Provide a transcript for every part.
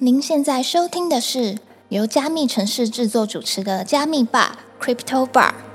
您现在收听的是由加密城市制作主持的加密吧 Crypto Bar。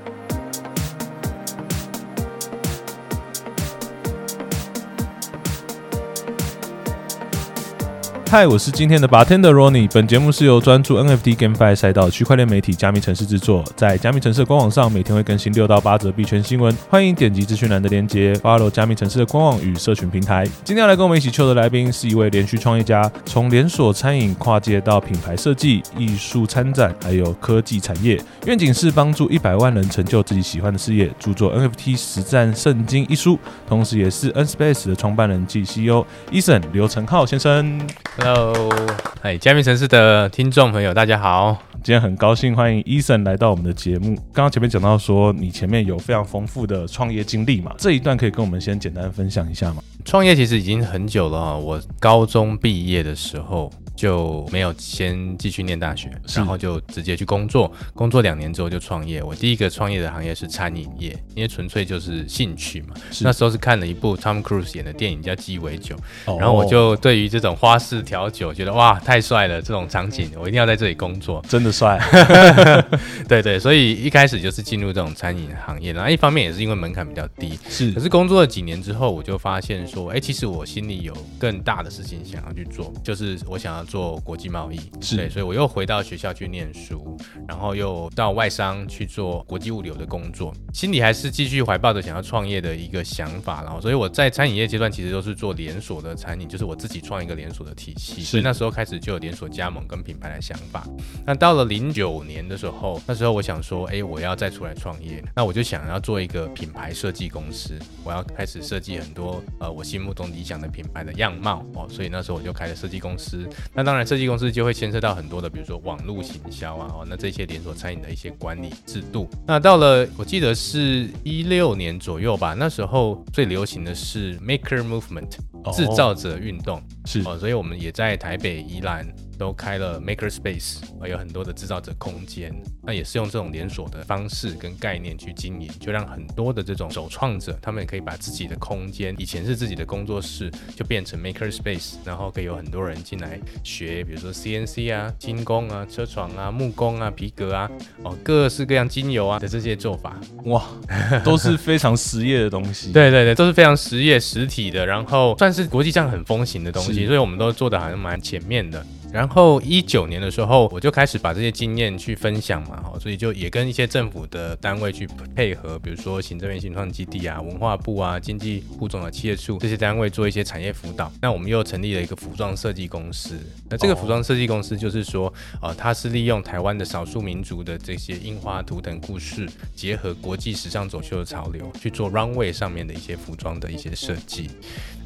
嗨，我是今天的 bartender Ronnie。本节目是由专注 NFT GameFi 赛道区块链媒体加密城市制作，在加密城市的官网上每天会更新六到八则币圈新闻，欢迎点击资讯栏的链接，follow 加密城市的官网与社群平台。今天要来跟我们一起 Q 的来宾是一位连续创业家，从连锁餐饮跨界到品牌设计、艺术参展，还有科技产业，愿景是帮助一百万人成就自己喜欢的事业。著作 NFT 实战圣经一书，同时也是 Nspace 的创办人暨 CEO Eason 刘成浩先生。Hello，嗨，加密城市的听众朋友，大家好。今天很高兴欢迎 Eason 来到我们的节目。刚刚前面讲到说，你前面有非常丰富的创业经历嘛，这一段可以跟我们先简单分享一下吗？创业其实已经很久了啊，我高中毕业的时候就没有先继续念大学，然后就直接去工作，工作两年之后就创业。我第一个创业的行业是餐饮业，因为纯粹就是兴趣嘛。是那时候是看了一部 Tom Cruise 演的电影叫《鸡尾酒》，哦然后我就对于这种花式调酒觉得哇太帅了，这种场景我一定要在这里工作。真的帅，对对，所以一开始就是进入这种餐饮行业，然后一方面也是因为门槛比较低，是可是工作了几年之后，我就发现说，哎，其实我心里有更大的事情想要去做，就是我想要做国际贸易。是对，所以我又回到学校去念书，然后又到外商去做国际物流的工作，心里还是继续怀抱着想要创业的一个想法。然后，所以我在餐饮业阶段其实都是做连锁的餐饮，就是我自己创一个连锁的体系。是所以那时候开始就有连锁加盟跟品牌的想法。那到了零九年的时候，那时候我想说，哎，我要再出来创业，那我就想要做一个品牌设计公司，我要开始设计很多呃我心目中理想的品牌的样貌哦，所以那时候我就开了设计公司。那当然，设计公司就会牵涉到很多的，比如说网络行销啊，哦，那这些连锁餐饮的一些管理制度。那到了我记得是一六年左右吧，那时候最流行的是 Maker Movement 哦制造者运动。是哦，所以我们也在台北、宜兰都开了 Maker Space，呃有很多的制造者空间。那也是用这种连锁的方式跟概念去经营，就让很多的这种首创者，他们也可以把自己的空间，以前是自己的工作室，就变成 Maker Space，然后可以有很多人进来学，比如说 CNC 啊、精工啊、车床啊、木工啊、皮革啊，哦，各式各样精油啊的这些做法。哇，都是非常实业的东西。对对对，都是非常实业实体的，然后算是国际上很风行的东西，所以我们都做的好像蛮前面的。然后一九年的时候，我就开始把这些经验去分享嘛，哈，所以就也跟一些政府的单位去配合，比如说行政院新创基地啊、文化部啊、经济部总的企业处这些单位做一些产业辅导。那我们又成立了一个服装设计公司。那这个服装设计公司就是说，呃，它是利用台湾的少数民族的这些樱花图腾故事，结合国际时尚走秀的潮流，去做 runway 上面的一些服装的一些设计。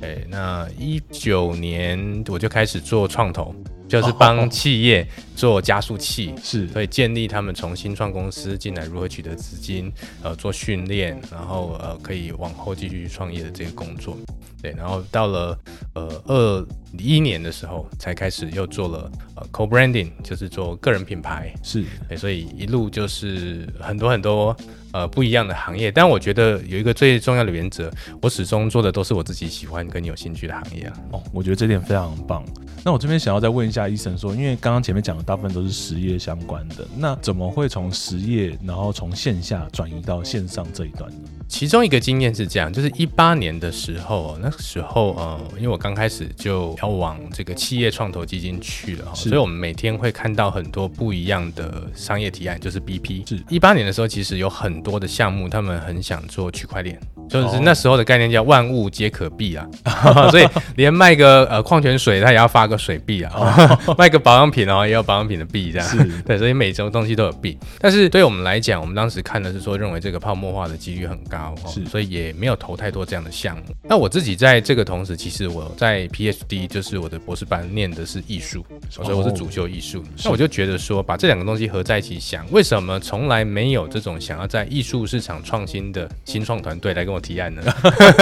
哎，那一九年我就开始做创投，就是帮企业做加速器。是。所以建立他们从新创公司进来如何取得资金，呃，做训练，然后呃可以往后继续创业的这个工作，对，然后到了呃二一年的时候才开始又做了呃 co branding，就是做个人品牌，是。对，所以一路就是很多很多呃不一样的行业，但我觉得有一个最重要的原则，我始终做的都是我自己喜欢跟有兴趣的行业啊。哦，我觉得这点非常棒。那我这边想要再问一下医生说，因为刚刚前面讲的大部分都是实业相关的，那怎么会从实业，然后从线下转移到线上这一段呢？其中一个经验是这样，就是一八年的时候，那个时候呃，因为我刚开始就要往这个企业创投基金去了，是所以我们每天会看到很多不一样的商业提案，就是 BP。是一八年的时候，其实有很多的项目，他们很想做区块链。就是哦那时候的概念叫万物皆可币啊，所以连卖个呃矿泉水，它也要发个水币啊，卖个保养品哦，也有保养品的币这样。是对，所以每种东西都有币。但是对我们来讲，我们当时看的是说，认为这个泡沫化的几率很高，哦是所以也没有投太多这样的项目。那我自己在这个同时，其实我在 PhD，就是我的博士班念的是艺术，所以我是主修艺术。那我就觉得说，把这两个东西合在一起想，为什么从来没有这种想要在艺术市场创新的新创团队来跟我提案呢？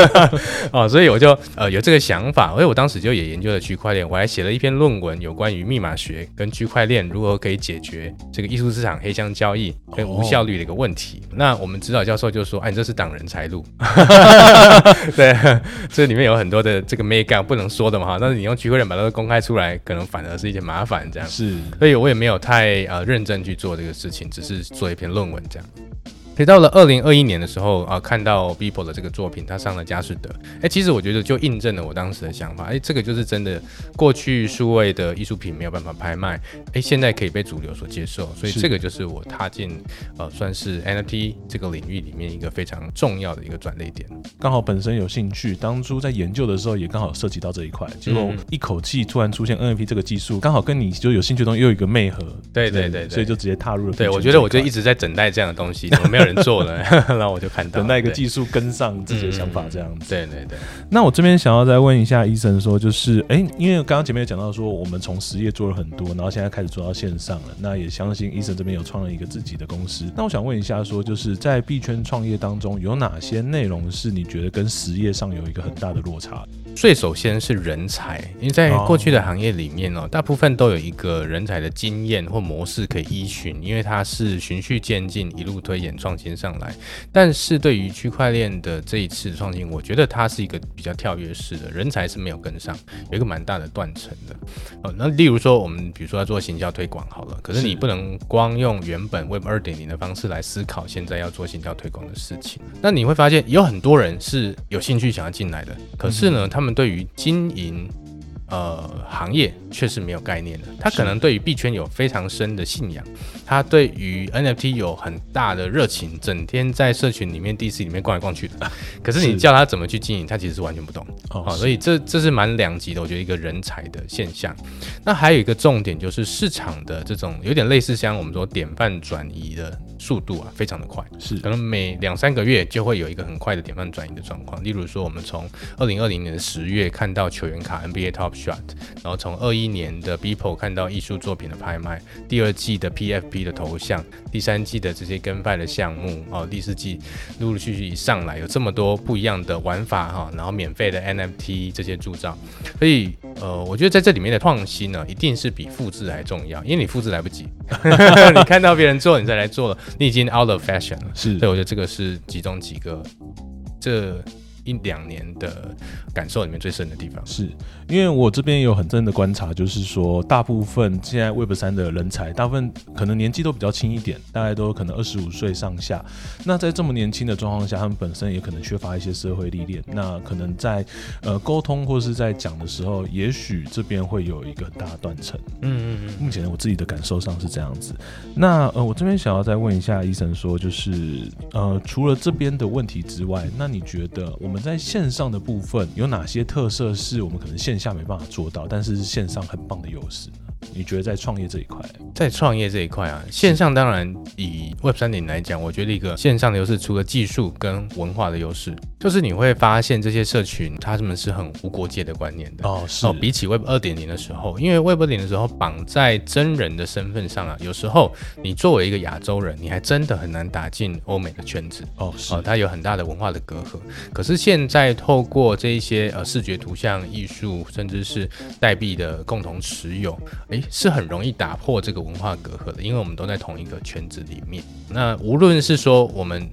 哦，所以我就呃有这个想法，所以我当时就也研究了区块链，我还写了一篇论文，有关于密码学跟区块链如何可以解决这个艺术市场黑箱交易跟无效率的一个问题。那我们指导教授就说：“哎，你这是长人才路。对，这里面有很多的这个 make up 不能说的嘛哈，但是你用区块链把它都公开出来，可能反而是一件麻烦这样。是，所以我也没有太呃认真去做这个事情，只是做一篇论文这样。所以到了二零二一年的时候啊，看到 Beeple 的这个作品，他上了佳士得，哎，其实我觉得就印证了我当时的想法，哎，这个就是真的，过去数位的艺术品没有办法拍卖，哎，现在可以被主流所接受，所以这个就是我踏进呃算是 NFT 这个领域里面一个非常重要的一个转捩点。刚好本身有兴趣，当初在研究的时候也刚好涉及到这一块，结果一口气突然出现 NFT 这个技术，刚好跟你就有兴趣的东西又有一个魅合，对对对，所以就直接踏入了。对，我觉得我就一直在等待这样的东西，没有人做了，然后我就看到等待一个技术跟上自己的想法这样子。对对对。那我这边想要再问一下医生说，就是哎，因为刚刚前面有讲到说，我们从实业做了很多，然后现在开始做到线上了。那也相信医生这边有创了一个自己的公司。那我想问一下说，就是在币圈创业当中，有哪些内容是你觉得跟实业上有一个很大的落差？最首先是人才，因为在过去的行业里面哦，大部分都有一个人才的经验或模式可以依循，因为它是循序渐进，一路推演创新上来。但是对于区块链的这一次创新，我觉得它是一个比较跳跃式的，人才是没有跟上，有一个蛮大的断层的。哦，那例如说我们比如说要做行销推广好了，可是你不能光用原本 Web 二点零的方式来思考现在要做行销推广的事情。那你会发现有很多人是有兴趣想要进来的，可是呢，他们们对于经营呃行业确实没有概念的，他可能对于币圈有非常深的信仰，他对于 NFT 有很大的热情，整天在社群里面、DC 里面逛来逛去的。可是你叫他怎么去经营，他其实是完全不懂。哦，所以这这是蛮两极的，我觉得一个人才的现象。那还有一个重点就是市场的这种有点类似像我们说典范转移的速度啊，非常的快，是可能每两三个月就会有一个很快的典范转移的状况。例如说，我们从二零二零年的十月看到球员卡 NBA Top Shot，然后从二一年的 Beeple 看到艺术作品的拍卖，第二季的 PFP 的头像，第三季的这些跟拍的项目哦，第四季陆陆续续一上来，有这么多不一样的玩法哈，然后免费的 NFT 这些铸造，所以呃，我觉得在这里面的创新呢，一定是比复制还重要，因为你复制来不及，你看到别人做，你再来做了，你已经 out of fashion 了，是，所以我觉得这个是其中几个这。一两年的感受里面最深的地方，是因为我这边有很真的观察，就是说，大部分现在 Web 三的人才，大部分可能年纪都比较轻一点，大概都可能二十五岁上下。那在这么年轻的状况下，他们本身也可能缺乏一些社会历练，那可能在呃沟通或是在讲的时候，也许这边会有一个很大的断层。嗯嗯嗯。目前我自己的感受上是这样子。那呃，我这边想要再问一下医生，说就是呃，除了这边的问题之外，那你觉得我们在线上的部分有哪些特色是我们可能线下没办法做到，但是线上很棒的优势？你觉得在创业这一块，在创业这一块啊，线上当然以 Web 三点来讲，我觉得一个线上的优势，除了技术跟文化的优势，就是你会发现这些社群，他们是很无国界的观念的哦。是哦，比起 Web 二点零的时候，因为 Web 二点零的时候绑在真人的身份上啊，有时候你作为一个亚洲人，你还真的很难打进欧美的圈子哦。是哦，它有很大的文化的隔阂。可是现在透过这一些呃视觉图像艺术，甚至是代币的共同持有。诶，是很容易打破这个文化隔阂的，因为我们都在同一个圈子里面。那无论是说我们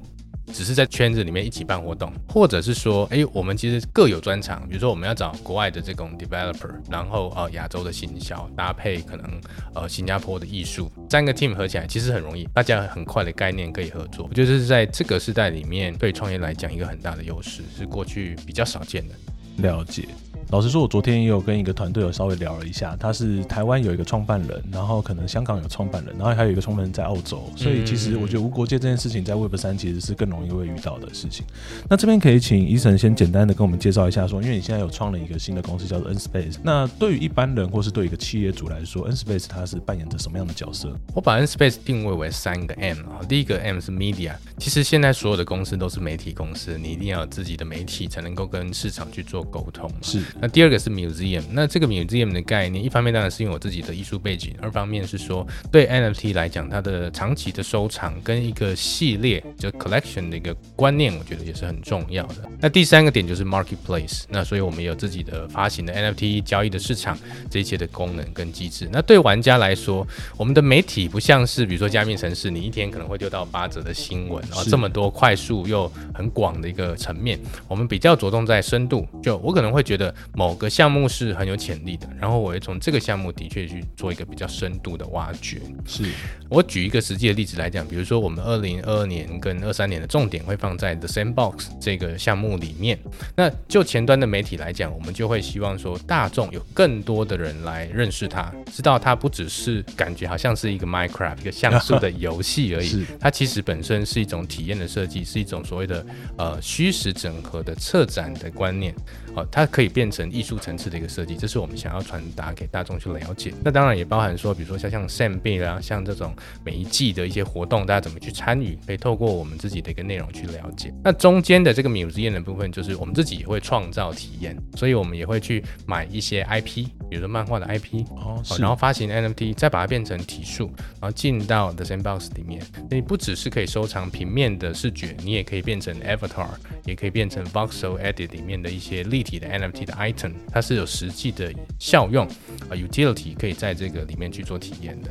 只是在圈子里面一起办活动，或者是说，诶，我们其实各有专长。比如说，我们要找国外的这种 developer，然后呃亚洲的行销搭配可能呃新加坡的艺术，三个 team 合起来其实很容易，大家很快的概念可以合作。我觉得是在这个时代里面，对创业来讲一个很大的优势，是过去比较少见的。了解。老实说，我昨天也有跟一个团队有稍微聊了一下，他是台湾有一个创办人，然后可能香港有创办人，然后还有一个创办人在澳洲，所以其实我觉得无国界这件事情在 Web 三其实是更容易会遇到的事情。那这边可以请医生先简单的跟我们介绍一下，说因为你现在有创了一个新的公司叫做 N Space，那对于一般人或是对一个企业主来说，N Space 它是扮演着什么样的角色？我把 N Space 定位为三个 M 啊，第一个 M 是 Media，其实现在所有的公司都是媒体公司，你一定要有自己的媒体才能够跟市场去做沟通。是，那第二个是 museum，那这个 museum 的概念，一方面当然是因为我自己的艺术背景，二方面是说对 NFT 来讲，它的长期的收藏跟一个系列就 collection 的一个观念，我觉得也是很重要的。那第三个点就是 marketplace，那所以我们有自己的发行的 NFT 交易的市场这一切的功能跟机制。那对玩家来说，我们的媒体不像是比如说加密城市，你一天可能会丢到八折的新闻，然后这么多快速又很广的一个层面，我们比较着重在深度。就我可能会觉得某个项目是很有潜力的，然后我会从这个项目的确去做一个比较深度的挖掘。是我举一个实际的例子来讲，比如说我们二零二二年跟二三年的重点会放在 The Sandbox 这个项目里面。那就前端的媒体来讲，我们就会希望说大众有更多的人来认识它，知道它不只是感觉好像是一个 Minecraft 一个像素的游戏而已，它其实本身是一种体验的设计，是一种所谓的呃虚实整合的策展的观念。哦，它可以变成艺术层次的一个设计，这是我们想要传达给大众去了解。那当然也包含说，比如说像像 Sam B 啊，像这种每一季的一些活动，大家怎么去参与，可以透过我们自己的一个内容去了解。那中间的这个 museum 的部分，就是我们自己也会创造体验，所以我们也会去买一些 IP，比如说漫画的 IP，哦，然后发行 NFT，再把它变成体数，然后进到 The Sandbox 里面。你不只是可以收藏平面的视觉，你也可以变成 Avatar，也可以变成 Voxel Edit 里面的一些立体的 NFT 的 item，它是有实际的效用啊，utility 可以在这个里面去做体验的。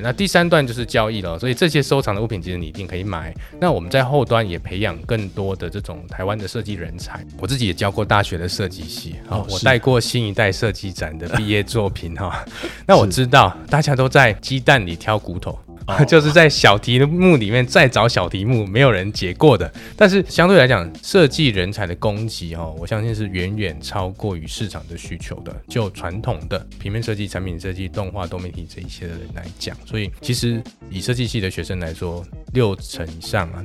那第三段就是交易了，所以这些收藏的物品其实你一定可以买。那我们在后端也培养更多的这种台湾的设计人才。我自己也教过大学的设计系啊，我带过新一代设计展的毕业作品哈。那我知道大家都在鸡蛋里挑骨头。就是在小题目里面再找小题目，没有人解过的。但是相对来讲，设计人才的供给哦，我相信是远远超过于市场的需求的。就传统的平面设计、产品设计、动画、多媒体这一些的人来讲，所以其实以设计系的学生来说，六成以上啊。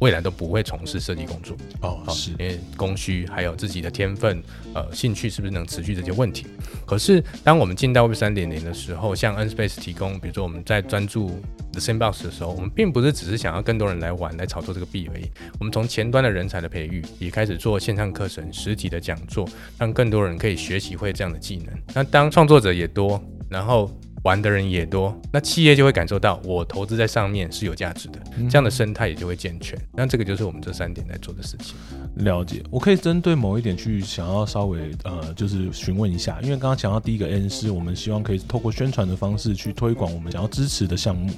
未来都不会从事设计工作哦，是因为供需还有自己的天分，呃，兴趣是不是能持续这些问题？可是当我们进到 Web 三点零的时候，像 N Space 提供，比如说我们在专注 The Sandbox 的时候，我们并不是只是想要更多人来玩来炒作这个币而已。我们从前端的人才的培育，也开始做线上课程、实体的讲座，让更多人可以学习会这样的技能。那当创作者也多，然后。玩的人也多，那企业就会感受到我投资在上面是有价值的，这样的生态也就会健全。那这个就是我们这三点在做的事情。了解，我可以针对某一点去想要稍微呃，就是询问一下，因为刚刚讲到第一个 N 是我们希望可以透过宣传的方式去推广我们想要支持的项目。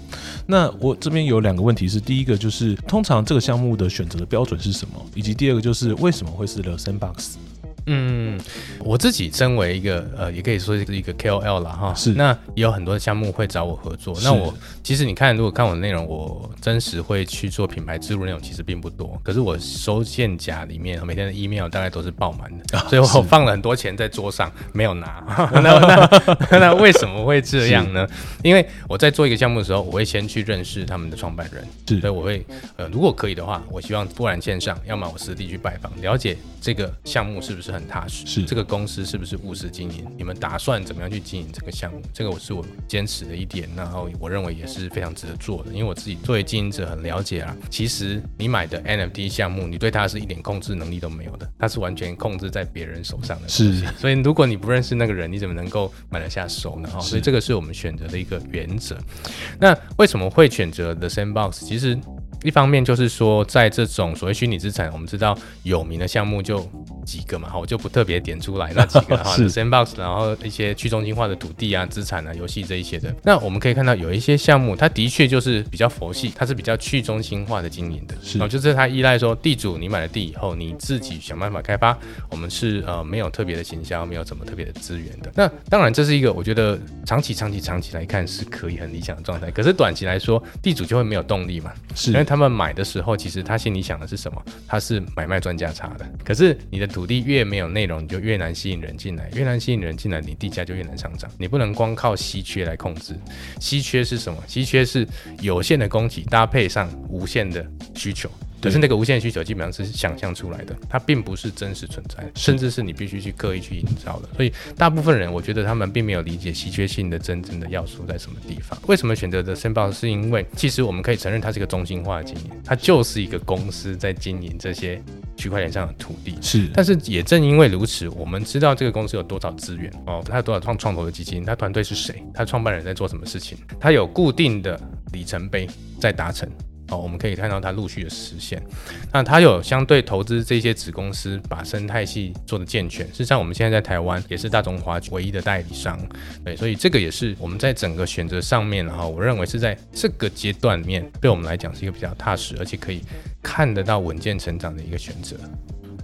那我这边有两个问题是，第一个就是通常这个项目的选择的标准是什么，以及第二个就是为什么会是 The Sandbox？嗯，我自己身为一个呃，也可以说是一个 KOL 了哈。是。那也有很多项目会找我合作。那我其实你看，如果看我的内容，我真实会去做品牌植入内容，其实并不多。可是我收件夹里面每天的 email 大概都是爆满的，所以我放了很多钱在桌上没有拿。那那那为什么会这样呢？因为我在做一个项目的时候，我会先去认识他们的创办人。是。所以我会呃，如果可以的话，我希望不然线上，要么我实地去拜访，了解这个项目是不是。很踏实，是这个公司是不是务实经营？你们打算怎么样去经营这个项目？这个我是我坚持的一点，然后我认为也是非常值得做的。因为我自己作为经营者很了解啊，其实你买的 NFT 项目，你对它是一点控制能力都没有的，它是完全控制在别人手上的。是，所以如果你不认识那个人，你怎么能够买得下手呢？哈，所以这个是我们选择的一个原则。那为什么会选择 The Sandbox？其实。一方面就是说，在这种所谓虚拟资产，我们知道有名的项目就几个嘛，哈，我就不特别点出来那几个 哈。是 Sandbox，然后一些去中心化的土地啊、资产啊、游戏这一些的。那我们可以看到有一些项目，它的确就是比较佛系，它是比较去中心化的经营的。是，就是它依赖说地主，你买了地以后，你自己想办法开发。我们是呃没有特别的行销，没有什么特别的资源的。那当然这是一个我觉得长期、长期、长期来看是可以很理想的状态。可是短期来说，地主就会没有动力嘛，是因为。他们买的时候，其实他心里想的是什么？他是买卖专家差的。可是你的土地越没有内容，你就越难吸引人进来，越难吸引人进来，你地价就越难上涨。你不能光靠稀缺来控制。稀缺是什么？稀缺是有限的供给搭配上无限的需求。可是那个无限需求基本上是想象出来的，它并不是真实存在，甚至是你必须去刻意去营造的。所以大部分人，我觉得他们并没有理解稀缺性的真正的要素在什么地方。为什么选择的申报？是因为其实我们可以承认它是一个中心化的经营，它就是一个公司在经营这些区块链上的土地。是，但是也正因为如此，我们知道这个公司有多少资源哦，它有多少创创投的基金，它团队是谁，它创办人在做什么事情，它有固定的里程碑在达成。哦，我们可以看到它陆续的实现。那它有相对投资这些子公司，把生态系做的健全。事实上，我们现在在台湾也是大中华唯一的代理商。对，所以这个也是我们在整个选择上面，然后我认为是在这个阶段面，对我们来讲是一个比较踏实，而且可以看得到稳健成长的一个选择。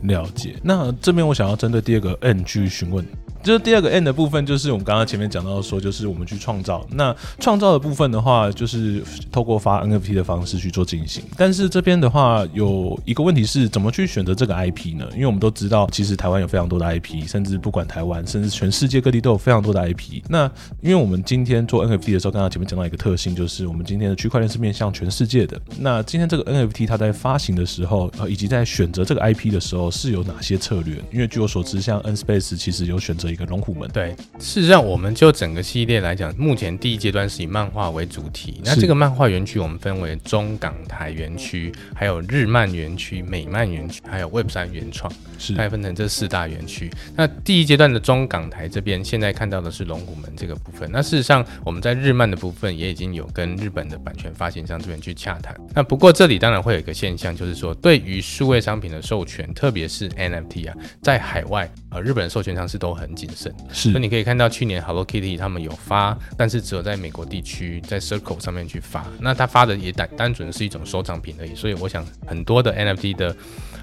了解。那这边我想要针对第二个 NG 询问。就是第二个 end 的部分，就是我们刚刚前面讲到说，就是我们去创造。那创造的部分的话，就是透过发 NFT 的方式去做进行。但是这边的话，有一个问题是怎么去选择这个 IP 呢？因为我们都知道，其实台湾有非常多的 IP，甚至不管台湾，甚至全世界各地都有非常多的 IP。那因为我们今天做 NFT 的时候，刚刚前面讲到一个特性，就是我们今天的区块链是面向全世界的。那今天这个 NFT 它在发行的时候，呃，以及在选择这个 IP 的时候，是有哪些策略？因为据我所知，像 N Space 其实有选择一个龙虎门。对，事实上，我们就整个系列来讲，目前第一阶段是以漫画为主题。那这个漫画园区，我们分为中港台园区，还有日漫园区、美漫园区，还有 Web 三原创，是概分成这四大园区。那第一阶段的中港台这边，现在看到的是龙虎门这个部分。那事实上，我们在日漫的部分也已经有跟日本的版权发行商这边去洽谈。那不过这里当然会有一个现象，就是说对于数位商品的授权，特别是 NFT 啊，在海外呃日本的授权商是都很谨慎。是，所以你可以看到去年 Hello Kitty 他们有发，但是只有在美国地区在 Circle 上面去发。那他发的也单单纯是一种收藏品而已。所以我想很多的 NFT 的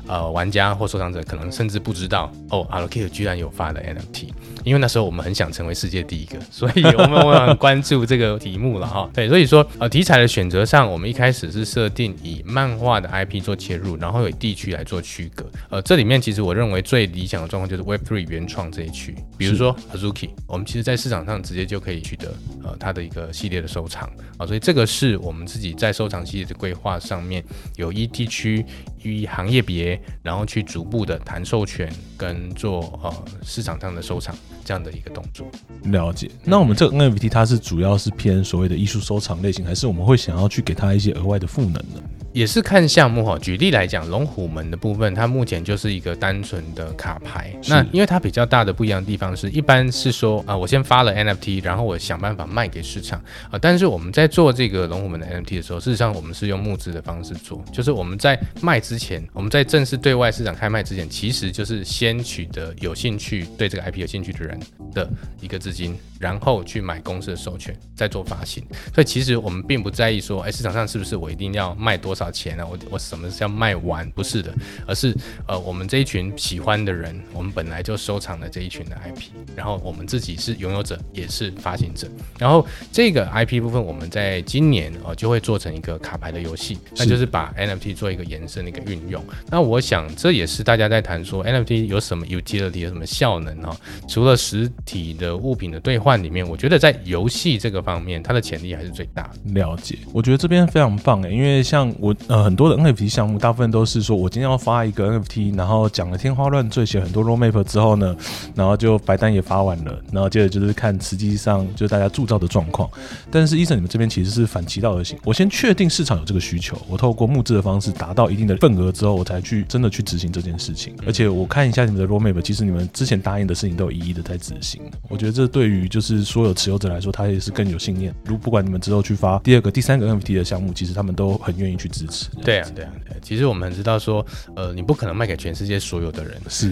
呃玩家或收藏者可能甚至不知道哦，Hello Kitty 居然有发的 NFT。因为那时候我们很想成为世界第一个，所以我们我很关注这个题目了哈。对，所以说呃题材的选择上，我们一开始是设定以漫画的 IP 做切入，然后有地区来做区隔。呃，这里面其实我认为最理想的状况就是 Web Three 原创这一区，比如说 Azuki，我们其实在市场上直接就可以取得呃它的一个系列的收藏啊，所以这个是我们自己在收藏系列的规划上面有一地区与行业别，然后去逐步的谈授权跟做呃市场上的收藏。这样的一个动作，了解。那我们这个 NFT 它是主要是偏所谓的艺术收藏类型，还是我们会想要去给它一些额外的赋能呢？也是看项目哈。举例来讲，龙虎门的部分，它目前就是一个单纯的卡牌。那因为它比较大的不一样的地方是，一般是说啊，我先发了 NFT，然后我想办法卖给市场啊。但是我们在做这个龙虎门的 NFT 的时候，事实上我们是用募资的方式做，就是我们在卖之前，我们在正式对外市场开卖之前，其实就是先取得有兴趣对这个 IP 有兴趣的人的一个资金，然后去买公司的授权，再做发行。所以其实我们并不在意说，哎，市场上是不是我一定要卖多少。钱啊？我我什么是要卖完？不是的，而是呃，我们这一群喜欢的人，我们本来就收藏了这一群的 IP，然后我们自己是拥有者，也是发行者。然后这个 IP 部分，我们在今年呃就会做成一个卡牌的游戏，那就是把 NFT 做一个延伸的一个运用。那我想这也是大家在谈说 NFT 有什么 utility 有什么效能啊？除了实体的物品的兑换里面，我觉得在游戏这个方面，它的潜力还是最大的。了解，我觉得这边非常棒诶，因为像我。呃，很多的 NFT 项目，大部分都是说我今天要发一个 NFT，然后讲了天花乱坠，写很多 roadmap 之后呢，然后就白单也发完了，然后接着就是看实际上就大家铸造的状况。但是医生，你们这边其实是反其道而行，我先确定市场有这个需求，我透过募资的方式达到一定的份额之后，我才去真的去执行这件事情。而且我看一下你们的 roadmap，其实你们之前答应的事情都有一一的在执行。我觉得这对于就是所有持有者来说，他也是更有信念。如不管你们之后去发第二个、第三个 NFT 的项目，其实他们都很愿意去执支持。对啊，对啊，对。其实我们很知道说，呃，你不可能卖给全世界所有的人，是，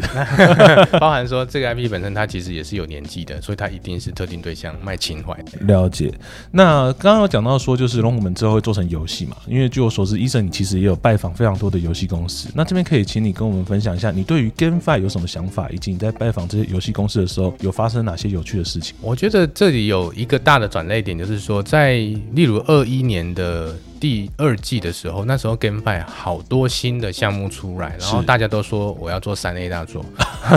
包含说这个 IP 本身它其实也是有年纪的，所以它一定是特定对象卖情怀。了解。那刚刚有讲到说，就是龙虎门之后会做成游戏嘛？因为据我所知，医生你其实也有拜访非常多的游戏公司。那这边可以请你跟我们分享一下，你对于 GameFi 有什么想法，以及你在拜访这些游戏公司的时候，有发生哪些有趣的事情？我觉得这里有一个大的转捩点，就是说在例如二一年的。第二季的时候，那时候 GameFi 好多新的项目出来，然后大家都说我要做三 A 大作，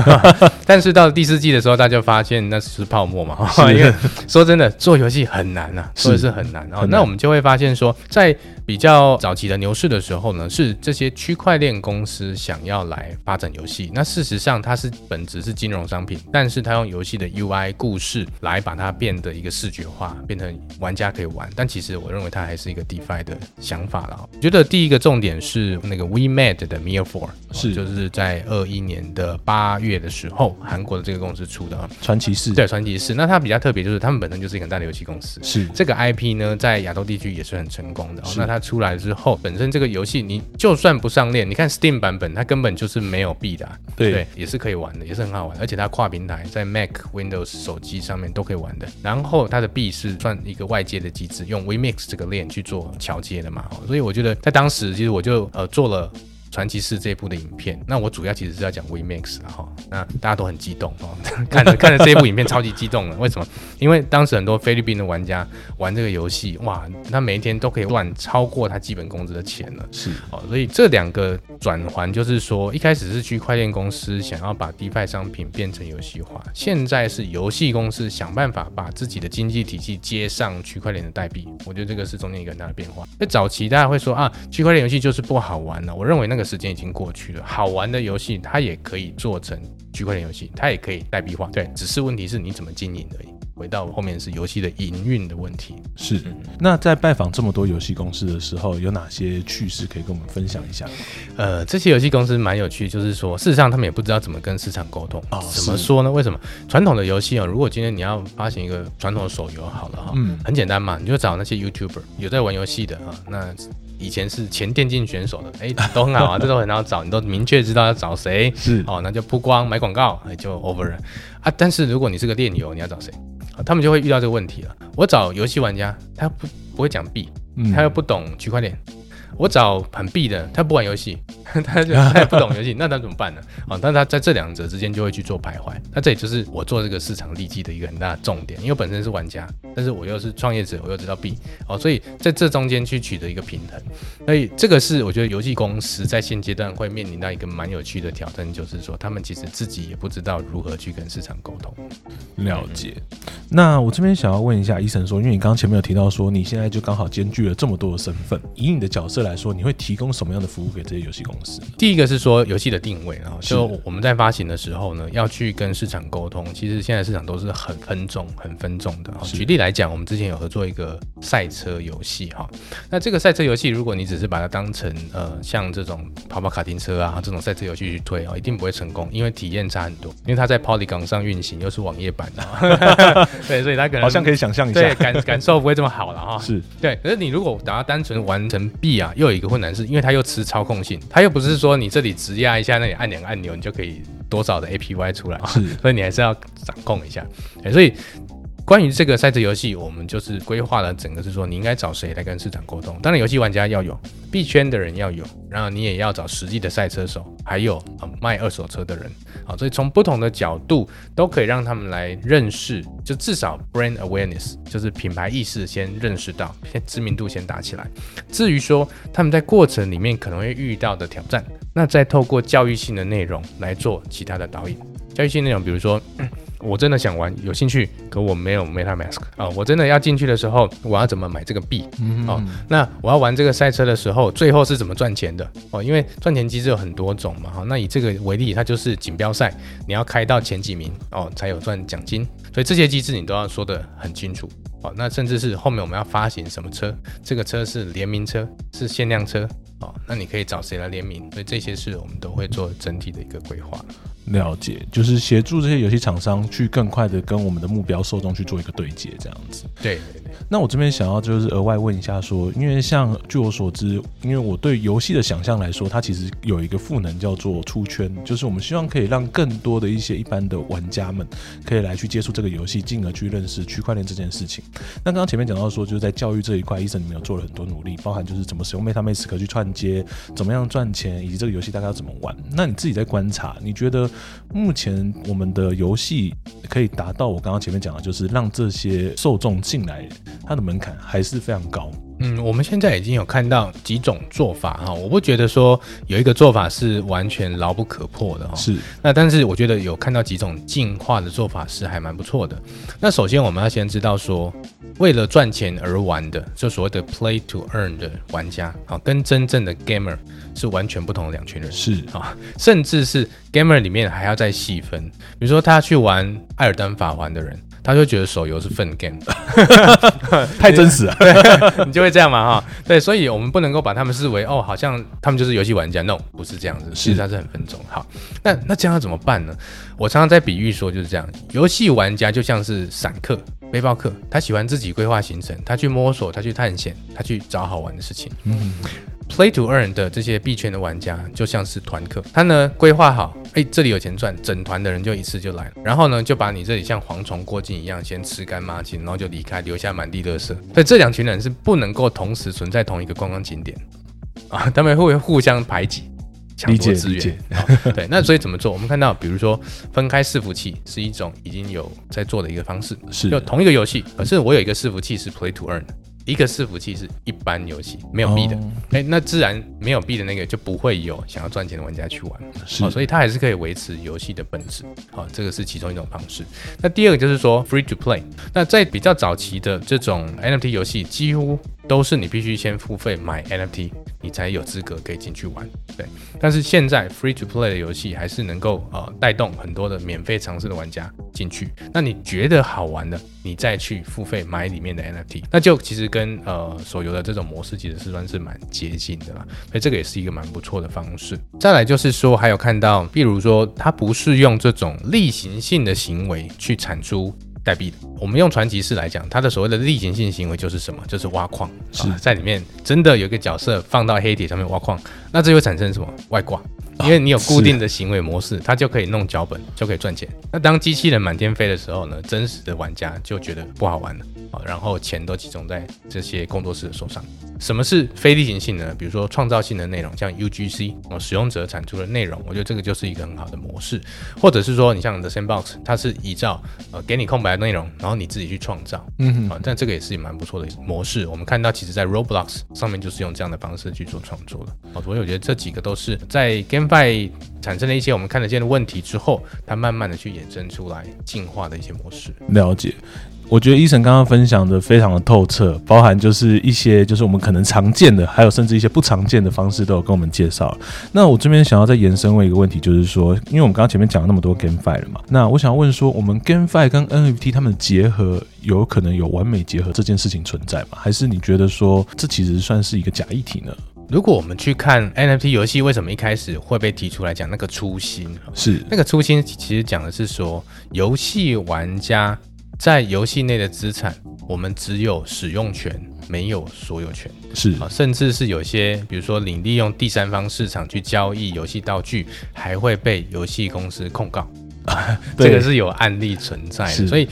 但是到了第四季的时候，大家发现那是泡沫嘛，因为说真的，做游戏很难呐、啊，是是很难。然后很难那我们就会发现说，在比较早期的牛市的时候呢，是这些区块链公司想要来发展游戏。那事实上，它是本质是金融商品，但是它用游戏的 UI 故事来把它变得一个视觉化，变成玩家可以玩。但其实我认为它还是一个 DeFi 的想法了。我觉得第一个重点是那个 WeMade 的 Mir Four，是就是在二一年的八月的时候，韩国的这个公司出的啊。传奇四对，传奇四。那它比较特别，就是他们本身就是一个很大的游戏公司。是这个 IP 呢，在亚洲地区也是很成功的、哦。那它出来之后，本身这个游戏你就算不上链，你看 Steam 版本，它根本就是没有币的啊、对也是可以玩的，也是很好玩，而且它跨平台，在 Mac、Windows 手机上面都可以玩的。然后它的币是算一个外接的机制，用 WeMix 这个链去做桥接的嘛。哦所以我觉得在当时，其实我就呃做了。传奇士这一部的影片，那我主要其实是要讲 WeMix 啦哈，那大家都很激动哦，看着看着这一部影片超级激动了，为什么？因为当时很多菲律宾的玩家玩这个游戏，哇，他每一天都可以赚超过他基本工资的钱了。是哦，所以这两个转环就是说，一开始是区块链公司想要把 DeFi 商品变成游戏化，现在是游戏公司想办法把自己的经济体系接上区块链的代币。我觉得这个是中间一个很大的变化。在早期大家会说啊，区块链游戏就是不好玩了，我认为那个时间已经过去了。好玩的游戏它也可以做成区块链游戏，它也可以代币化，对，只是问题是你怎么经营而已。回到后面是游戏的营运的问题。是。那在拜访这么多游戏公司的时候，有哪些趣事可以跟我们分享一下？呃，这些游戏公司蛮有趣，就是说，事实上他们也不知道怎么跟市场沟通。哦怎么说呢？为什么传统的游戏啊？如果今天你要发行一个传统的手游，好了哈，嗯很简单嘛，你就找那些 YouTuber 有在玩游戏的啊，那以前是前电竞选手的，哎，都很好啊，这都很好找，你都明确知道要找谁。是哦，那就曝光买广告，哎，就 over 了啊。但是如果你是个电游，你要找谁？啊他们就会遇到这个问题了。我找游戏玩家，他不不会讲币，嗯他又不懂区块链。我找很 B 的，他不玩游戏，他就他也不懂游戏，那他怎么办呢？啊，但他在这两者之间就会去做徘徊。那这也就是我做这个市场利基的一个很大的重点，因为本身是玩家，但是我又是创业者，我又知道币哦，所以在这中间去取得一个平衡。所以这个是我觉得游戏公司在现阶段会面临到一个蛮有趣的挑战，就是说他们其实自己也不知道如何去跟市场沟通。了解。那我这边想要问一下医生说，因为你刚刚前面有提到说，你现在就刚好兼具了这么多的身份，以你的角色来说，你会提供什么样的服务给这些游戏公司？第一个是说游戏的定位啊，是就我们在发行的时候呢，要去跟市场沟通。其实现在市场都是很分众、很分众的。是举例来讲，我们之前有合作一个赛车游戏哈，那这个赛车游戏，如果你只是把它当成呃像这种跑跑卡丁车啊这种赛车游戏去推啊，一定不会成功，因为体验差很多，因为它在 Polygon 上运行，又是网页版的啊，对，所以它可能好像可以想象一下，对感感受不会这么好了哈。是对，可是你如果把它单纯完成 B 啊，又有一个困难是，因为它又吃操控性，它又不是说你这里直压一下，那里按两个按钮，你就可以多少的 APY 出来，是所以你还是要掌控一下。对所以关于这个赛车游戏，我们就是规划了整个是说，你应该找谁来跟市场沟通。当然，游戏玩家要有，币圈的人要有，然后你也要找实际的赛车手，还有、呃、卖二手车的人。好，所以从不同的角度都可以让他们来认识，就至少 brand awareness 就是品牌意识先认识到，先知名度先打起来。至于说他们在过程里面可能会遇到的挑战，那再透过教育性的内容来做其他的导引。教育性内容，比如说。我真的想玩，有兴趣，可我没有 MetaMask 啊、我真的要进去的时候，我要怎么买这个币？哦，那我要玩这个赛车的时候，最后是怎么赚钱的？哦，因为赚钱机制有很多种嘛，哈、那以这个为例，它就是锦标赛，你要开到前几名哦，才有赚奖金，所以这些机制你都要说得很清楚。哦，那甚至是后面我们要发行什么车，这个车是联名车，是限量车，哦，那你可以找谁来联名？所以这些是我们都会做整体的一个规划。了解，就是协助这些游戏厂商去更快的跟我们的目标受众去做一个对接，这样子。对，那我这边想要就是额外问一下说，因为像据我所知，因为我对游戏的想象来说，它其实有一个赋能叫做出圈，就是我们希望可以让更多的一些一般的玩家们可以来去接触这个游戏，进而去认识区块链这件事情。那刚刚前面讲到说，就是在教育这一块，医生你们有做了很多努力，包含就是怎么使用 MetaMask 去串接，怎么样赚钱，以及这个游戏大概要怎么玩。那你自己在观察，你觉得目前我们的游戏可以达到我刚刚前面讲的，就是让这些受众进来，它的门槛还是非常高。嗯，我们现在已经有看到几种做法哈，我不觉得说有一个做法是完全牢不可破的哈。是，那但是我觉得有看到几种进化的做法是还蛮不错的。那首先我们要先知道说，为了赚钱而玩的，就所谓的 play to earn 的玩家啊，跟真正的 gamer 是完全不同的两群人。是啊，甚至是 gamer 里面还要再细分，比如说他去玩《艾尔登法环》的人。他就觉得手游是粪 game，太真实了，你就会这样嘛哈？对，所以我们不能够把他们视为哦，好像他们就是游戏玩家，no，不是这样子，其实他是很分众。好，那那这样要怎么办呢？我常常在比喻说就是这样，游戏玩家就像是散客、背包客，他喜欢自己规划行程，他去摸索，他去探险，他去找好玩的事情。嗯。Play to earn 的这些币圈的玩家就像是团客，他呢规划好，哎，这里有钱赚，整团的人就一次就来了，然后呢就把你这里像蝗虫过境一样，先吃干抹净，然后就离开，留下满地垃圾。所以这两群人是不能够同时存在同一个观光景点啊，他们会互相排挤，抢夺资源。对，那所以怎么做？我们看到，比如说分开伺服器是一种已经有在做的一个方式，是就同一个游戏，可是我有一个伺服器是 Play to earn。一个伺服器是一般游戏没有币的，哎，那自然没有币的那个就不会有想要赚钱的玩家去玩，哦，所以它还是可以维持游戏的本质，好，这个是其中一种方式。那第二个就是说 free to play，那在比较早期的这种 NFT 游戏，几乎都是你必须先付费买 NFT。你才有资格可以进去玩，对。但是现在 free to play 的游戏还是能够呃带动很多的免费尝试的玩家进去。那你觉得好玩的，你再去付费买里面的 NFT，那就其实跟呃手游的这种模式其实是算是蛮接近的啦。所以这个也是一个蛮不错的方式。再来就是说，还有看到，比如说它不是用这种例行性的行为去产出。代币的，我们用传奇式来讲，它的所谓的例行性行为就是什么？就是挖矿，是在里面真的有一个角色放到黑铁上面挖矿，那这会产生什么外挂？因为你有固定的行为模式，它就可以弄脚本，就可以赚钱。那当机器人满天飞的时候呢？真实的玩家就觉得不好玩了啊，然后钱都集中在这些工作室的手上。什么是非例行性呢？比如说创造性的内容，像 UGC 哦，使用者产出的内容，我觉得这个就是一个很好的模式。或者是说，你像 The Sandbox，它是依照呃给你空白的内容，然后你自己去创造，嗯，啊，但这个也是蛮不错的模式。我们看到，其实在 Roblox 上面就是用这样的方式去做创作的。哦，所以我觉得这几个都是在 GameFi 产生了一些我们看得见的问题之后，它慢慢的去衍生出来进化的一些模式。了解。我觉得医生刚刚分享的非常的透彻，包含就是一些就是我们可能常见的，还有甚至一些不常见的方式都有跟我们介绍。那我这边想要再延伸问一个问题，就是说，因为我们刚刚前面讲了那么多 GameFi 了嘛，那我想问说，我们 GameFi 跟 NFT 它们的结合，有可能有完美结合这件事情存在吗？还是你觉得说这其实算是一个假议题呢？如果我们去看 NFT 游戏，为什么一开始会被提出来讲那个初心？是那个初心其实讲的是说游戏玩家。在游戏内的资产，我们只有使用权，没有所有权。是啊，甚至是有些，比如说你利用第三方市场去交易游戏道具，还会被游戏公司控告。这个是有案例存在的。所以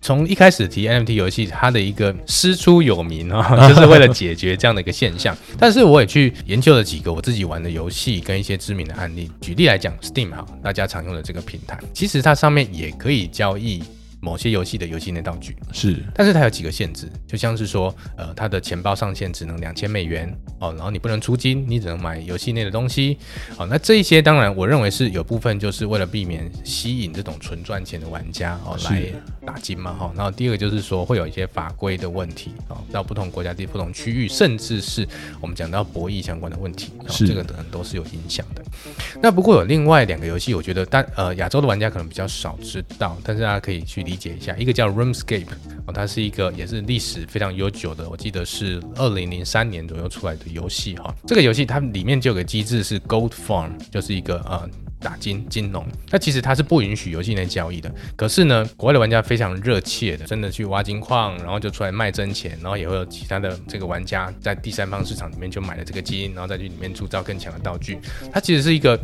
从一开始提 NFT 游戏，它的一个师出有名啊，就是为了解决这样的一个现象。但是我也去研究了几个我自己玩的游戏跟一些知名的案例。举例来讲，Steam 哈，大家常用的这个平台，其实它上面也可以交易。某些游戏的游戏内道具是，但是它有几个限制，就像是说，呃，它的钱包上限只能两千美元哦，然后你不能出金，你只能买游戏内的东西哦。那这一些当然，我认为是有部分就是为了避免吸引这种纯赚钱的玩家哦来打金嘛哈。然后第二个就是说会有一些法规的问题哦，到不同国家、地不同区域，甚至是我们讲到博弈相关的问题，是这个可能都是有影响的。那不过有另外两个游戏，我觉得但呃亚洲的玩家可能比较少知道，但是大家可以去。理解一下，一个叫 Roomscape 哦，它是一个也是历史非常悠久的，我记得是二零零三年左右出来的游戏哈。这个游戏它里面就有个机制是 Gold Farm，就是一个呃打金金农。那其实它是不允许游戏内交易的，可是呢，国外的玩家非常热切的，真的去挖金矿，然后就出来卖真钱，然后也会有其他的这个玩家在第三方市场里面就买了这个金，然后再去里面铸造更强的道具。它其实是一个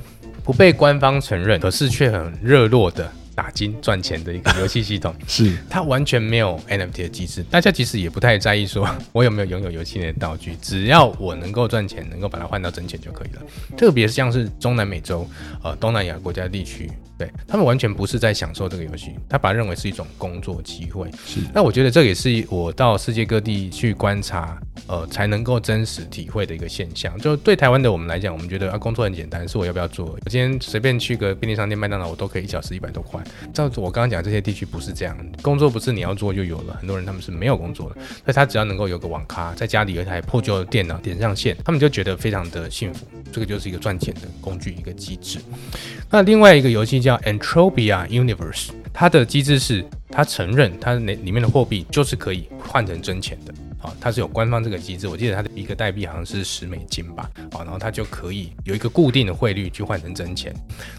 不被官方承认，可是却很热络的。打金赚钱的一个游戏系统，是它完全没有 NFT 的机制，大家其实也不太在意说我有没有拥有游戏内的道具，只要我能够赚钱，能够把它换到真钱就可以了。特别像是中南美洲、呃东南亚国家地区，对他们完全不是在享受这个游戏，他把它认为是一种工作机会。是那我觉得这也是我到世界各地去观察，呃，才能够真实体会的一个现象。就对台湾的我们来讲，我们觉得啊，工作很简单，是我要不要做？我今天随便去个便利商店、麦当劳，我都可以一小时一百多块。照我刚刚讲这些地区不是这样，工作不是你要做就有了，很多人他们是没有工作的，所以他只要能够有个网咖，在家里有一台破旧的电脑点上线，他们就觉得非常的幸福。这个就是一个赚钱的工具，一个机制。那另外一个游戏叫 Entropia Universe，它的机制是它承认它那里面的货币就是可以换成真钱的。啊，它是有官方这个机制，我记得它的一个代币好像是十美金吧，啊，然后它就可以有一个固定的汇率去换成真钱，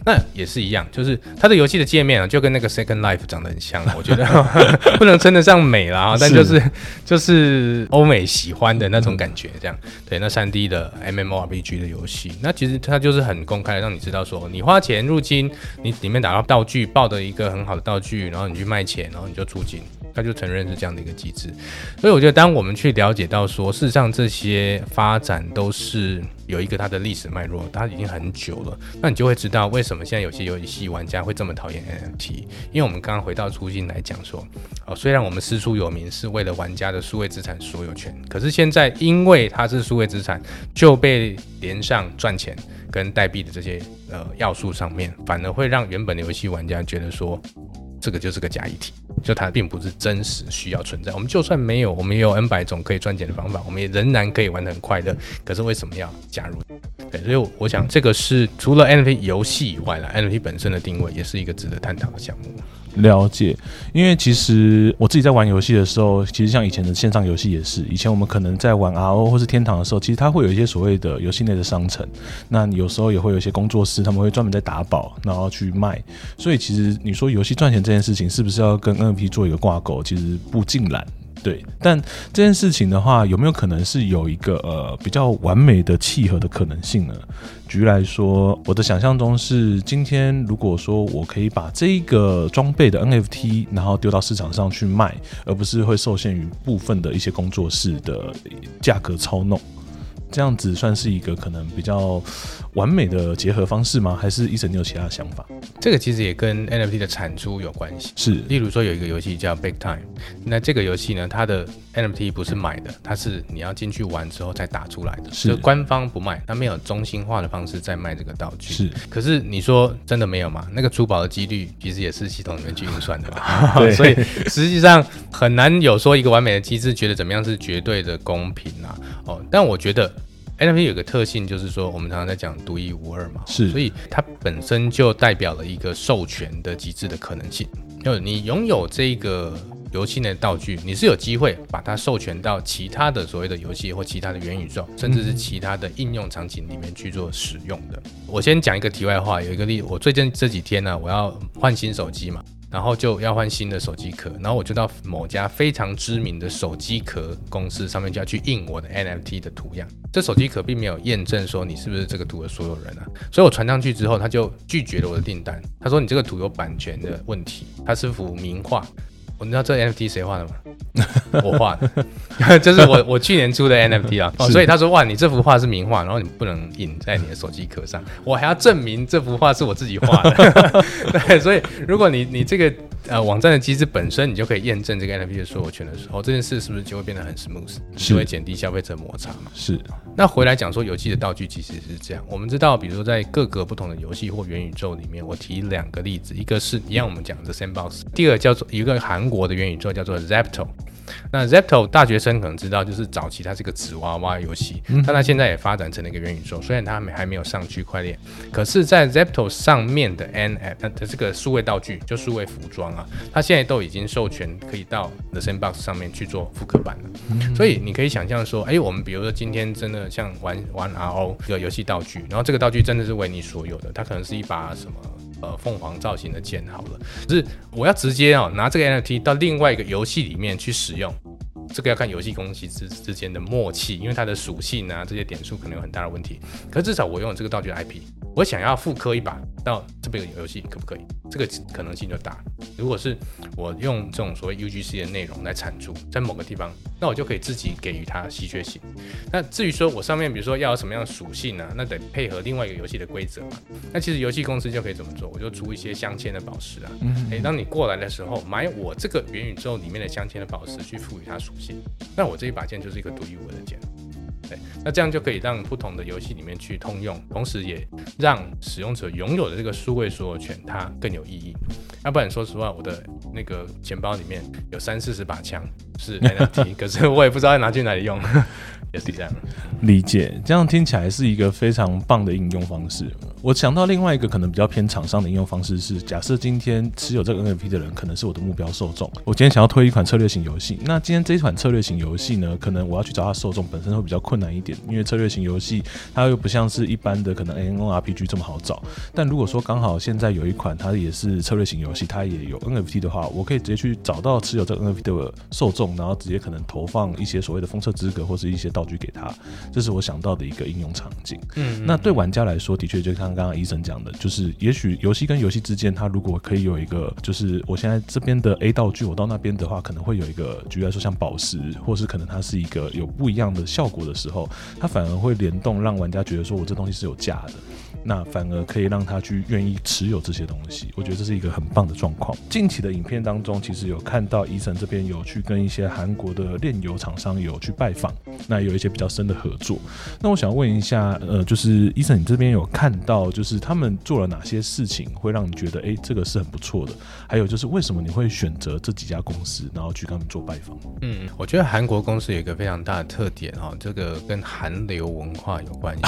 那也是一样，就是它的游戏的界面啊，就跟那个 Second Life 长得很像，我觉得 不能称得上美啦，但就是 就是欧美喜欢的那种感觉，这样，对，那三 D 的 MMORPG 的游戏，那其实它就是很公开的让你知道说，你花钱入金，你里面打到道具，抱的一个很好的道具，然后你去卖钱，然后你就出金。他就承认是这样的一个机制，所以我觉得，当我们去了解到说，事实上这些发展都是有一个它的历史脉络，它已经很久了，那你就会知道为什么现在有些游戏玩家会这么讨厌 NFT。因为我们刚刚回到初心来讲说，哦，虽然我们师出有名是为了玩家的数位资产所有权，可是现在因为它是数位资产，就被连上赚钱跟代币的这些呃要素上面，反而会让原本的游戏玩家觉得说。这个就是个假议题，就它并不是真实需要存在。我们就算没有，我们也有 N 百种可以赚钱的方法，我们也仍然可以玩得很快乐。可是为什么要加入？对，所以我想这个是除了 NFT 游戏以外啦 n f t 本身的定位也是一个值得探讨的项目。了解，因为其实我自己在玩游戏的时候，其实像以前的线上游戏也是，以前我们可能在玩 RO 或是天堂的时候，其实它会有一些所谓的游戏内的商城，那有时候也会有一些工作室，他们会专门在打宝，然后去卖。所以其实你说游戏赚钱这件事情，是不是要跟 NFT 做一个挂钩？其实不尽然。对，但这件事情的话，有没有可能是有一个呃比较完美的契合的可能性呢？举例来说，我的想象中是，今天如果说我可以把这个装备的 NFT，然后丢到市场上去卖，而不是会受限于部分的一些工作室的价格操弄。这样子算是一个可能比较完美的结合方式吗？还是医生你有其他想法？这个其实也跟 NFT 的产出有关系。是，例如说有一个游戏叫 Big Time，那这个游戏呢，它的 NFT 不是买的，它是你要进去玩之后再打出来的。是，官方不卖，它没有中心化的方式在卖这个道具。是，可是你说真的没有吗？那个珠宝的几率其实也是系统里面去运算的嘛。对，所以实际上很难有说一个完美的机制，觉得怎么样是绝对的公平啊？哦，但我觉得。NFT 有个特性，就是说我们常常在讲独一无二嘛，是，所以它本身就代表了一个授权的极致的可能性。就你拥有这个游戏内的道具，你是有机会把它授权到其他的所谓的游戏或其他的元宇宙，甚至是其他的应用场景里面去做使用的。我先讲一个题外话，有一个例，我最近这几天呢，我要换新手机嘛。然后就要换新的手机壳，然后我就到某家非常知名的手机壳公司上面就要去印我的 NFT 的图样。这手机壳并没有验证说你是不是这个图的所有人啊，所以我传上去之后，他就拒绝了我的订单。他说你这个图有版权的问题，它是幅名画。我知道这 NFT 谁画的吗？我画的，这是我我去年出的 NFT 啊。所以他说哇，你这幅画是名画，然后你不能印在你的手机壳上，我还要证明这幅画是我自己画的。对，所以如果你你这个呃网站的机制本身，你就可以验证这个 NFT 的所有权的时候，这件事是不是就会变得很 smooth，就会减低消费者摩擦嘛？是。那回来讲说游戏的道具其实是这样，我们知道，比如说在各个不同的游戏或元宇宙里面，我提两个例子，一个是一样我们讲的 Sandbox，第二叫做一个韩国的元宇宙叫做 Zapto。那 Zepto 大学生可能知道，就是早期它是个纸娃娃游戏，但它现在也发展成了一个元宇宙。虽然它没还没有上区块链，可是，在 Zepto 上面的 NFT 的这个数位道具，就数位服装啊，它现在都已经授权可以到 The Sandbox 上面去做复刻版了。所以你可以想象说，哎，我们比如说今天真的像玩玩 RO 这个游戏道具，然后这个道具真的是为你所有的，它可能是一把什么呃凤凰造型的剑好了，可是我要直接啊拿这个 NFT 到另外一个游戏里面去使用。这个要看游戏公司之之间的默契，因为它的属性啊这些点数可能有很大的问题。可至少我拥有这个道具 IP，我想要复刻一把到这边的游戏，可不可以？这个可能性就大。如果是我用这种所谓 UGC 的内容来产出在某个地方，那我就可以自己给予它稀缺性。那至于说我上面比如说要有什么样的属性呢？那得配合另外一个游戏的规则嘛。那其实游戏公司就可以怎么做？我就出一些镶嵌的宝石啊。诶，当你过来的时候，买我这个元宇宙里面的镶嵌的宝石去赋予它属性，那我这一把剑就是一个独一无二的剑。对，那这样就可以让不同的游戏里面去通用，同时也让使用者拥有的这个数位所有权它更有意义。要不然说实话，我的那个钱包里面有三四十把枪是 NFT，可是我也不知道要拿去哪里用。也是这样理解，这样听起来是一个非常棒的应用方式。我想到另外一个可能比较偏厂商的应用方式是，假设今天持有这个 NFT 的人可能是我的目标受众，我今天想要推一款策略型游戏，那今天这一款策略型游戏呢，可能我要去找它受众本身会比较困难一点，因为策略型游戏它又不像是一般的可能 N O R P G 这么好找。但如果说刚好现在有一款它也是策略型游戏，它也有 NFT 的话，我可以直接去找到持有这个 NFT 的受众，然后直接可能投放一些所谓的封测资格或是一些道具给他。这是我想到的一个应用场景。嗯，那对玩家来说，的确就像刚刚医生讲的，就是也许游戏跟游戏之间，它如果可以有一个，就是我现在这边的 A 道具，我到那边的话，可能会有一个，举例来说像宝石，或是可能它是一个有不一样的效果的时候，它反而会联动，让玩家觉得说我这东西是有价的。那反而可以让他去愿意持有这些东西，我觉得这是一个很棒的状况。近期的影片当中，其实有看到伊森这边有去跟一些韩国的炼油厂商有去拜访，那有一些比较深的合作。那我想问一下，呃，就是伊森，你这边有看到就是他们做了哪些事情，会让你觉得哎，这个是很不错的？还有就是为什么你会选择这几家公司，然后去跟他们做拜访？嗯，我觉得韩国公司有一个非常大的特点哈，这个跟韩流文化有关系，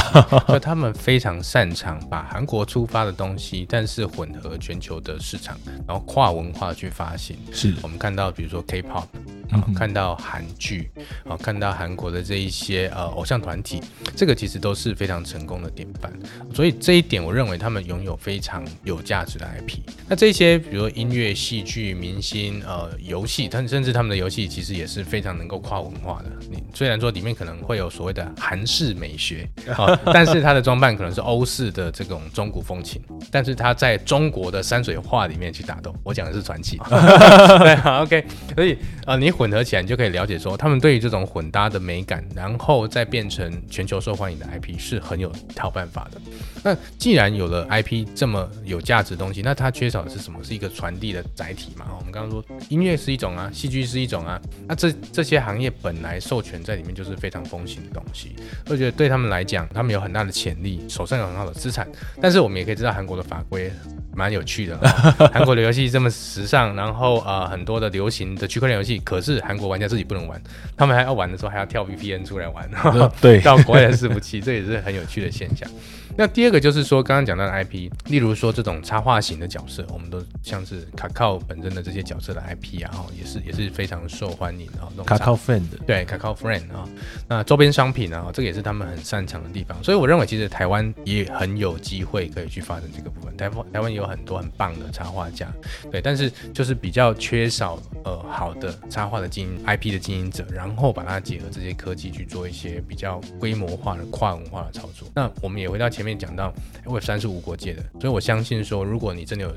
就他们非常擅长。场把韩国出发的东西，但是混合全球的市场，然后跨文化去发行。是我们看到，比如说 K-pop 啊。看到韩剧，啊，看到韩国的这一些呃偶像团体，这个其实都是非常成功的典范。所以这一点，我认为他们拥有非常有价值的 IP。那这些，比如音乐、戏剧、明星、呃游戏，他甚至他们的游戏其实也是非常能够跨文化的。你虽然说里面可能会有所谓的韩式美学啊，但是它的装扮可能是欧式的这种中古风情，但是它在中国的山水画里面去打斗。我讲的是传奇。对，OK。所以呃，你。混合起来，你就可以了解说，他们对于这种混搭的美感，然后再变成全球受欢迎的 IP，是很有一套办法的。那既然有了 IP 这么有价值的东西，那它缺少的是什么？是一个传递的载体嘛？我们刚刚说音乐是一种啊，戏剧是一种啊，那这这些行业本来授权在里面就是非常风行的东西，我觉得对他们来讲，他们有很大的潜力，手上有很好的资产。但是我们也可以知道，韩国的法规蛮有趣的，韩国的游戏这么时尚，然后啊很多的流行的区块链游戏，可是韩国玩家自己不能玩，他们还要玩的时候还要跳 VPN 出来玩，对，到国外的伺服器，这也是很有趣的现象。那第二个就是说，刚刚讲到的 IP，例如说这种插画型的角色，我们都像是卡靠本身的这些角色的 IP 啊，也是也是非常受欢迎的。卡靠 friend 对卡靠 friend 啊，那周边商品啊，这个也是他们很擅长的地方。所以我认为，其实台湾也很有机会可以去发展这个部分。台湾台湾有很多很棒的插画家，对，但是就是比较缺少呃好的插画的经营 IP 的经营者，然后把它结合这些科技去做一些比较规模化的跨文化的操作。那我们也回到前面。讲到 Web 三是无国界的，所以我相信说，如果你真的有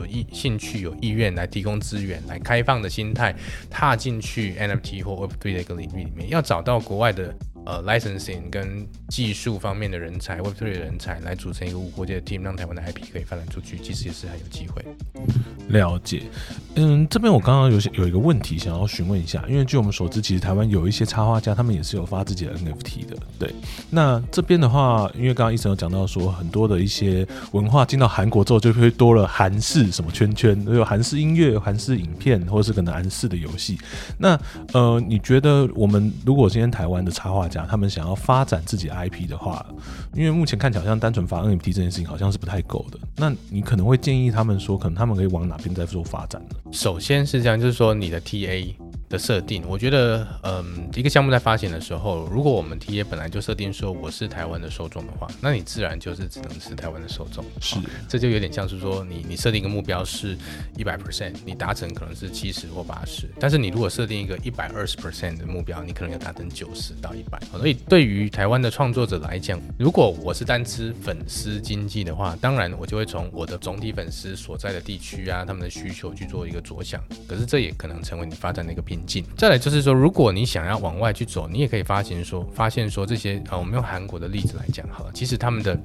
有意兴趣、有意愿来提供资源、来开放的心态，踏进去 NFT 或 Web 三的一个领域里面，要找到国外的。呃，licensing 跟技术方面的人才，Web3 的人才来组成一个无国界的 team，让台湾的 IP 可以发展出去，其实也是很有机会。了解，嗯，这边我刚刚有有一个问题想要询问一下，因为据我们所知，其实台湾有一些插画家，他们也是有发自己的 NFT 的。对，那这边的话，因为刚刚医生有讲到说，很多的一些文化进到韩国之后，就会多了韩式什么圈圈，有韩式音乐、韩式影片，或者是可能韩式的游戏。那呃，你觉得我们如果今天台湾的插画讲他们想要发展自己 IP 的话，因为目前看起来好像单纯发 NFT 这件事情好像是不太够的。那你可能会建议他们说，可能他们可以往哪边再做发展呢？首先是这样，就是说你的 TA 的设定，我觉得，嗯，一个项目在发行的时候，如果我们 T A 本来就设定说我是台湾的受众的话，那你自然就是只能是台湾的受众。是，这就有点像是说，你你设定一个目标是一百 percent，你达成可能是七十或八十，但是你如果设定一个一百二十 percent 的目标，你可能要达成九十到一百。所以对于台湾的创作者来讲，如果我是单吃粉丝经济的话，当然我就会从我的总体粉丝所在的地区啊，他们的需求去做一个着想。可是这也可能成为你发展的一个瓶颈。再来就是说，如果你想要往外去走，你也可以发现说，发现说这些啊，我们用韩国的例子来讲好了，其实他们的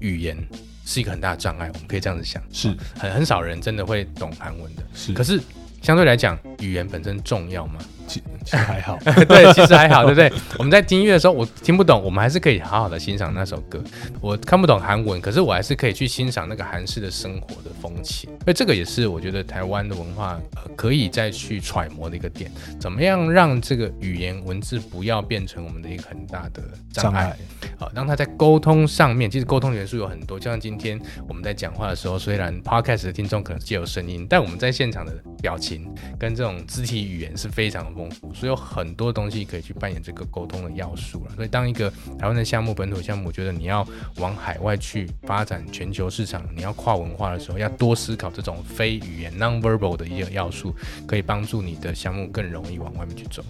语言是一个很大的障碍。我们可以这样子想，是很很少人真的会懂韩文的。是，可是相对来讲，语言本身重要吗？其其实 还好，对，其实还好，对不对？我们在听音乐的时候，我听不懂，我们还是可以好好的欣赏那首歌。我看不懂韩文，可是我还是可以去欣赏那个韩式的生活的风情。所以这个也是我觉得台湾的文化呃可以再去揣摩的一个点。怎么样让这个语言文字不要变成我们的一个很大的障碍？好，让他在沟通上面，其实沟通元素有很多。就像今天我们在讲话的时候，虽然 podcast 的听众可能借有声音，但我们在现场的表情跟这种肢体语言是非常。丰富，所以有很多东西可以去扮演这个沟通的要素了。所以，当一个台湾的项目、本土项目，我觉得你要往海外去发展全球市场，你要跨文化的时候，要多思考这种非语言 （non-verbal） 的一个要素，可以帮助你的项目更容易往外面去走。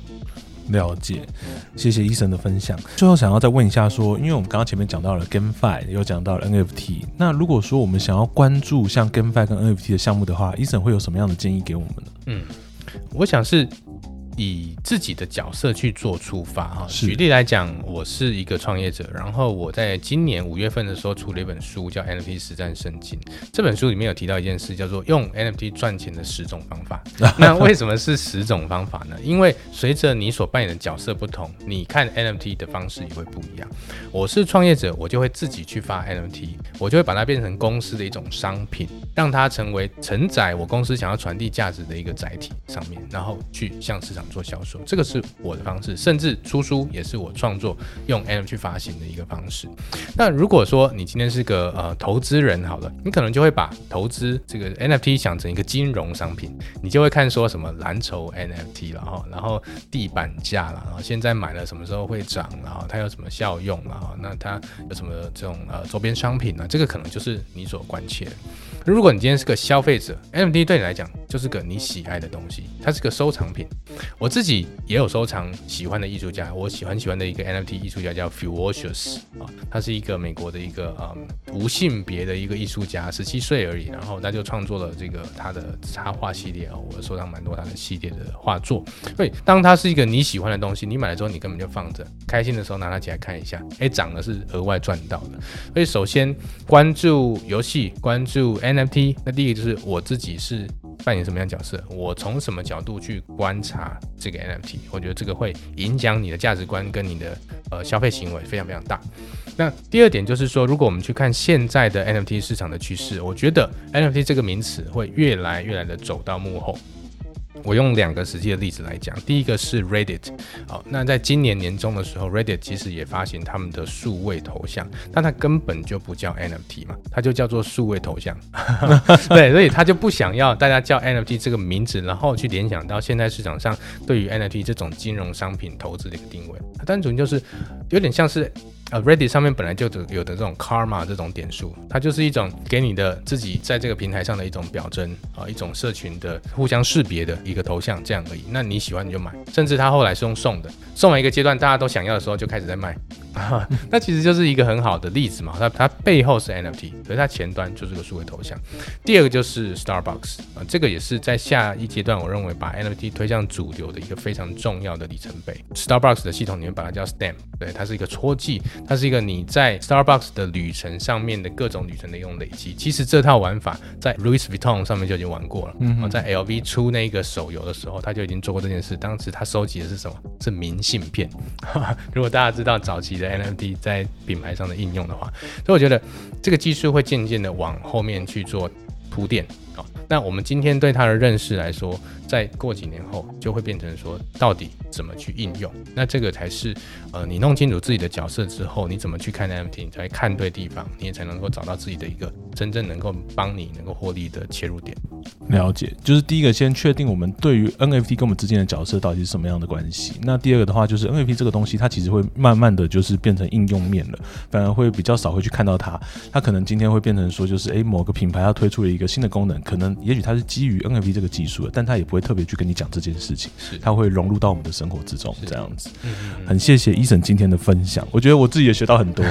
了解，谢谢医生的分享。最后，想要再问一下，说，因为我们刚刚前面讲到了 GameFi，又讲到了 NFT，那如果说我们想要关注像 GameFi 跟 NFT 的项目的话，医生会有什么样的建议给我们呢？嗯，我想是。以自己的角色去做出发哈，举例来讲，我是一个创业者，然后我在今年五月份的时候出了一本书，叫《NFT 实战圣经》。这本书里面有提到一件事，叫做用 NFT 赚钱的十种方法。那为什么是十种方法呢？因为随着你所扮演的角色不同，你看 NFT 的方式也会不一样。我是创业者，我就会自己去发 NFT，我就会把它变成公司的一种商品，让它成为承载我公司想要传递价值的一个载体上面，然后去向市场。做销售，这个是我的方式，甚至出书也是我创作用 NFT 去发行的一个方式。那如果说你今天是个呃投资人，好了，你可能就会把投资这个 NFT 想成一个金融商品，你就会看说什么蓝筹 NFT 了哈，然后地板价了，然后现在买了什么时候会涨，然后它有什么效用了，那它有什么这种呃周边商品呢？这个可能就是你所关切的。如果你今天是个消费者，NFT 对你来讲就是个你喜爱的东西，它是个收藏品。我自己也有收藏喜欢的艺术家，我喜欢喜欢的一个 NFT 艺术家叫 f u o c i o u s 啊，他是一个美国的一个嗯无性别的一个艺术家，十七岁而已，然后他就创作了这个他的插画系列啊，我收藏蛮多他的系列的画作。所以当它是一个你喜欢的东西，你买了之后你根本就放着，开心的时候拿它起来看一下，哎，涨了是额外赚到的。所以首先关注游戏，关注。NFT，那第一个就是我自己是扮演什么样角色，我从什么角度去观察这个 NFT，我觉得这个会影响你的价值观跟你的呃消费行为非常非常大。那第二点就是说，如果我们去看现在的 NFT 市场的趋势，我觉得 NFT 这个名词会越来越来的走到幕后。我用两个实际的例子来讲，第一个是 Reddit，好，那在今年年中的时候，Reddit 其实也发行他们的数位头像，但它根本就不叫 NFT 嘛，它就叫做数位头像，对，所以他就不想要大家叫 NFT 这个名字，然后去联想到现在市场上对于 NFT 这种金融商品投资的一个定位，它单纯就是有点像是。呃，Ready 上面本来就有的这种 Karma 这种点数，它就是一种给你的自己在这个平台上的一种表征啊，一种社群的互相识别的一个头像这样而已。那你喜欢你就买，甚至它后来是用送的，送完一个阶段大家都想要的时候就开始在卖。那其实就是一个很好的例子嘛，它它背后是 NFT，可是它前端就是个数位头像。第二个就是 Starbucks 啊，这个也是在下一阶段，我认为把 NFT 推向主流的一个非常重要的里程碑。Starbucks 的系统里面把它叫 Stamp，对，它是一个戳记，它是一个你在 Starbucks 的旅程上面的各种旅程的一种累积。其实这套玩法在 Louis Vuitton 上面就已经玩过了，嗯，在 LV 出那个手游的时候，他就已经做过这件事。当时他收集的是什么？是明信片。如果大家知道早期的。NFT 在品牌上的应用的话，所以我觉得这个技术会渐渐的往后面去做铺垫。好，那我们今天对它的认识来说，再过几年后就会变成说，到底怎么去应用？那这个才是呃，你弄清楚自己的角色之后，你怎么去看 NFT，你才看对地方，你也才能够找到自己的一个真正能够帮你能够获利的切入点。了解，就是第一个先确定我们对于 NFT 跟我们之间的角色到底是什么样的关系。那第二个的话，就是 NFT 这个东西，它其实会慢慢的就是变成应用面了，反而会比较少会去看到它。它可能今天会变成说，就是诶某个品牌它推出了一个新的功能，可能也许它是基于 NFT 这个技术的，但它也不会特别去跟你讲这件事情，是它会融入到我们的生活之中，这样子。很谢谢医生今天的分享，我觉得我自己也学到很多。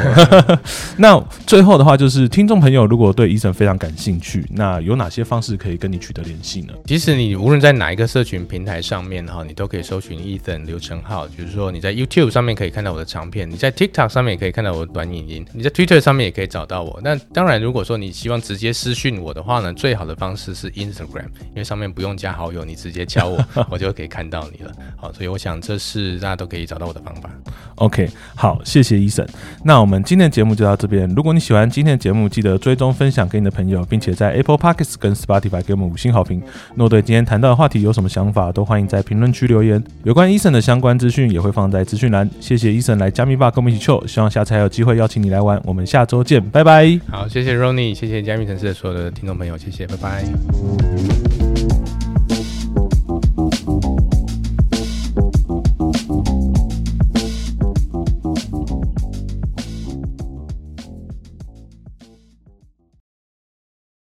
那最后的话，就是听众朋友如果对医生非常感兴趣，那有哪些方式可以跟你取得联系呢？其实你无论在哪一个社群平台上面哈，你都可以搜寻 Ethan 刘成浩。比如说你在 YouTube 上面可以看到我的长片，你在 TikTok 上面也可以看到我的短影音，你在 Twitter 上面也可以找到我。那当然，如果说你希望直接私讯我的话呢，最好的方式是 Instagram，因为上面不用加好友，你直接加我，我就可以看到你了。好，所以我想这是大家都可以找到我的方法。OK，好，谢谢医生。那我们今天的节目就到这边。如果你喜欢今天的节目，记得追踪分享给你的朋友，并且在 Apple Podcasts 跟 Spotify 给我们五星好评。若对今天谈到的话题有什么想法，都欢迎在评论区留言。有关医生的相关资讯也会放在资讯栏。谢谢医生来加密吧跟我们一起 chill，希望下次还有机会邀请你来玩。我们下周见，拜拜。好，谢谢 Ronnie，谢谢加密城市的所有的听众朋友，谢谢，拜拜。Bye.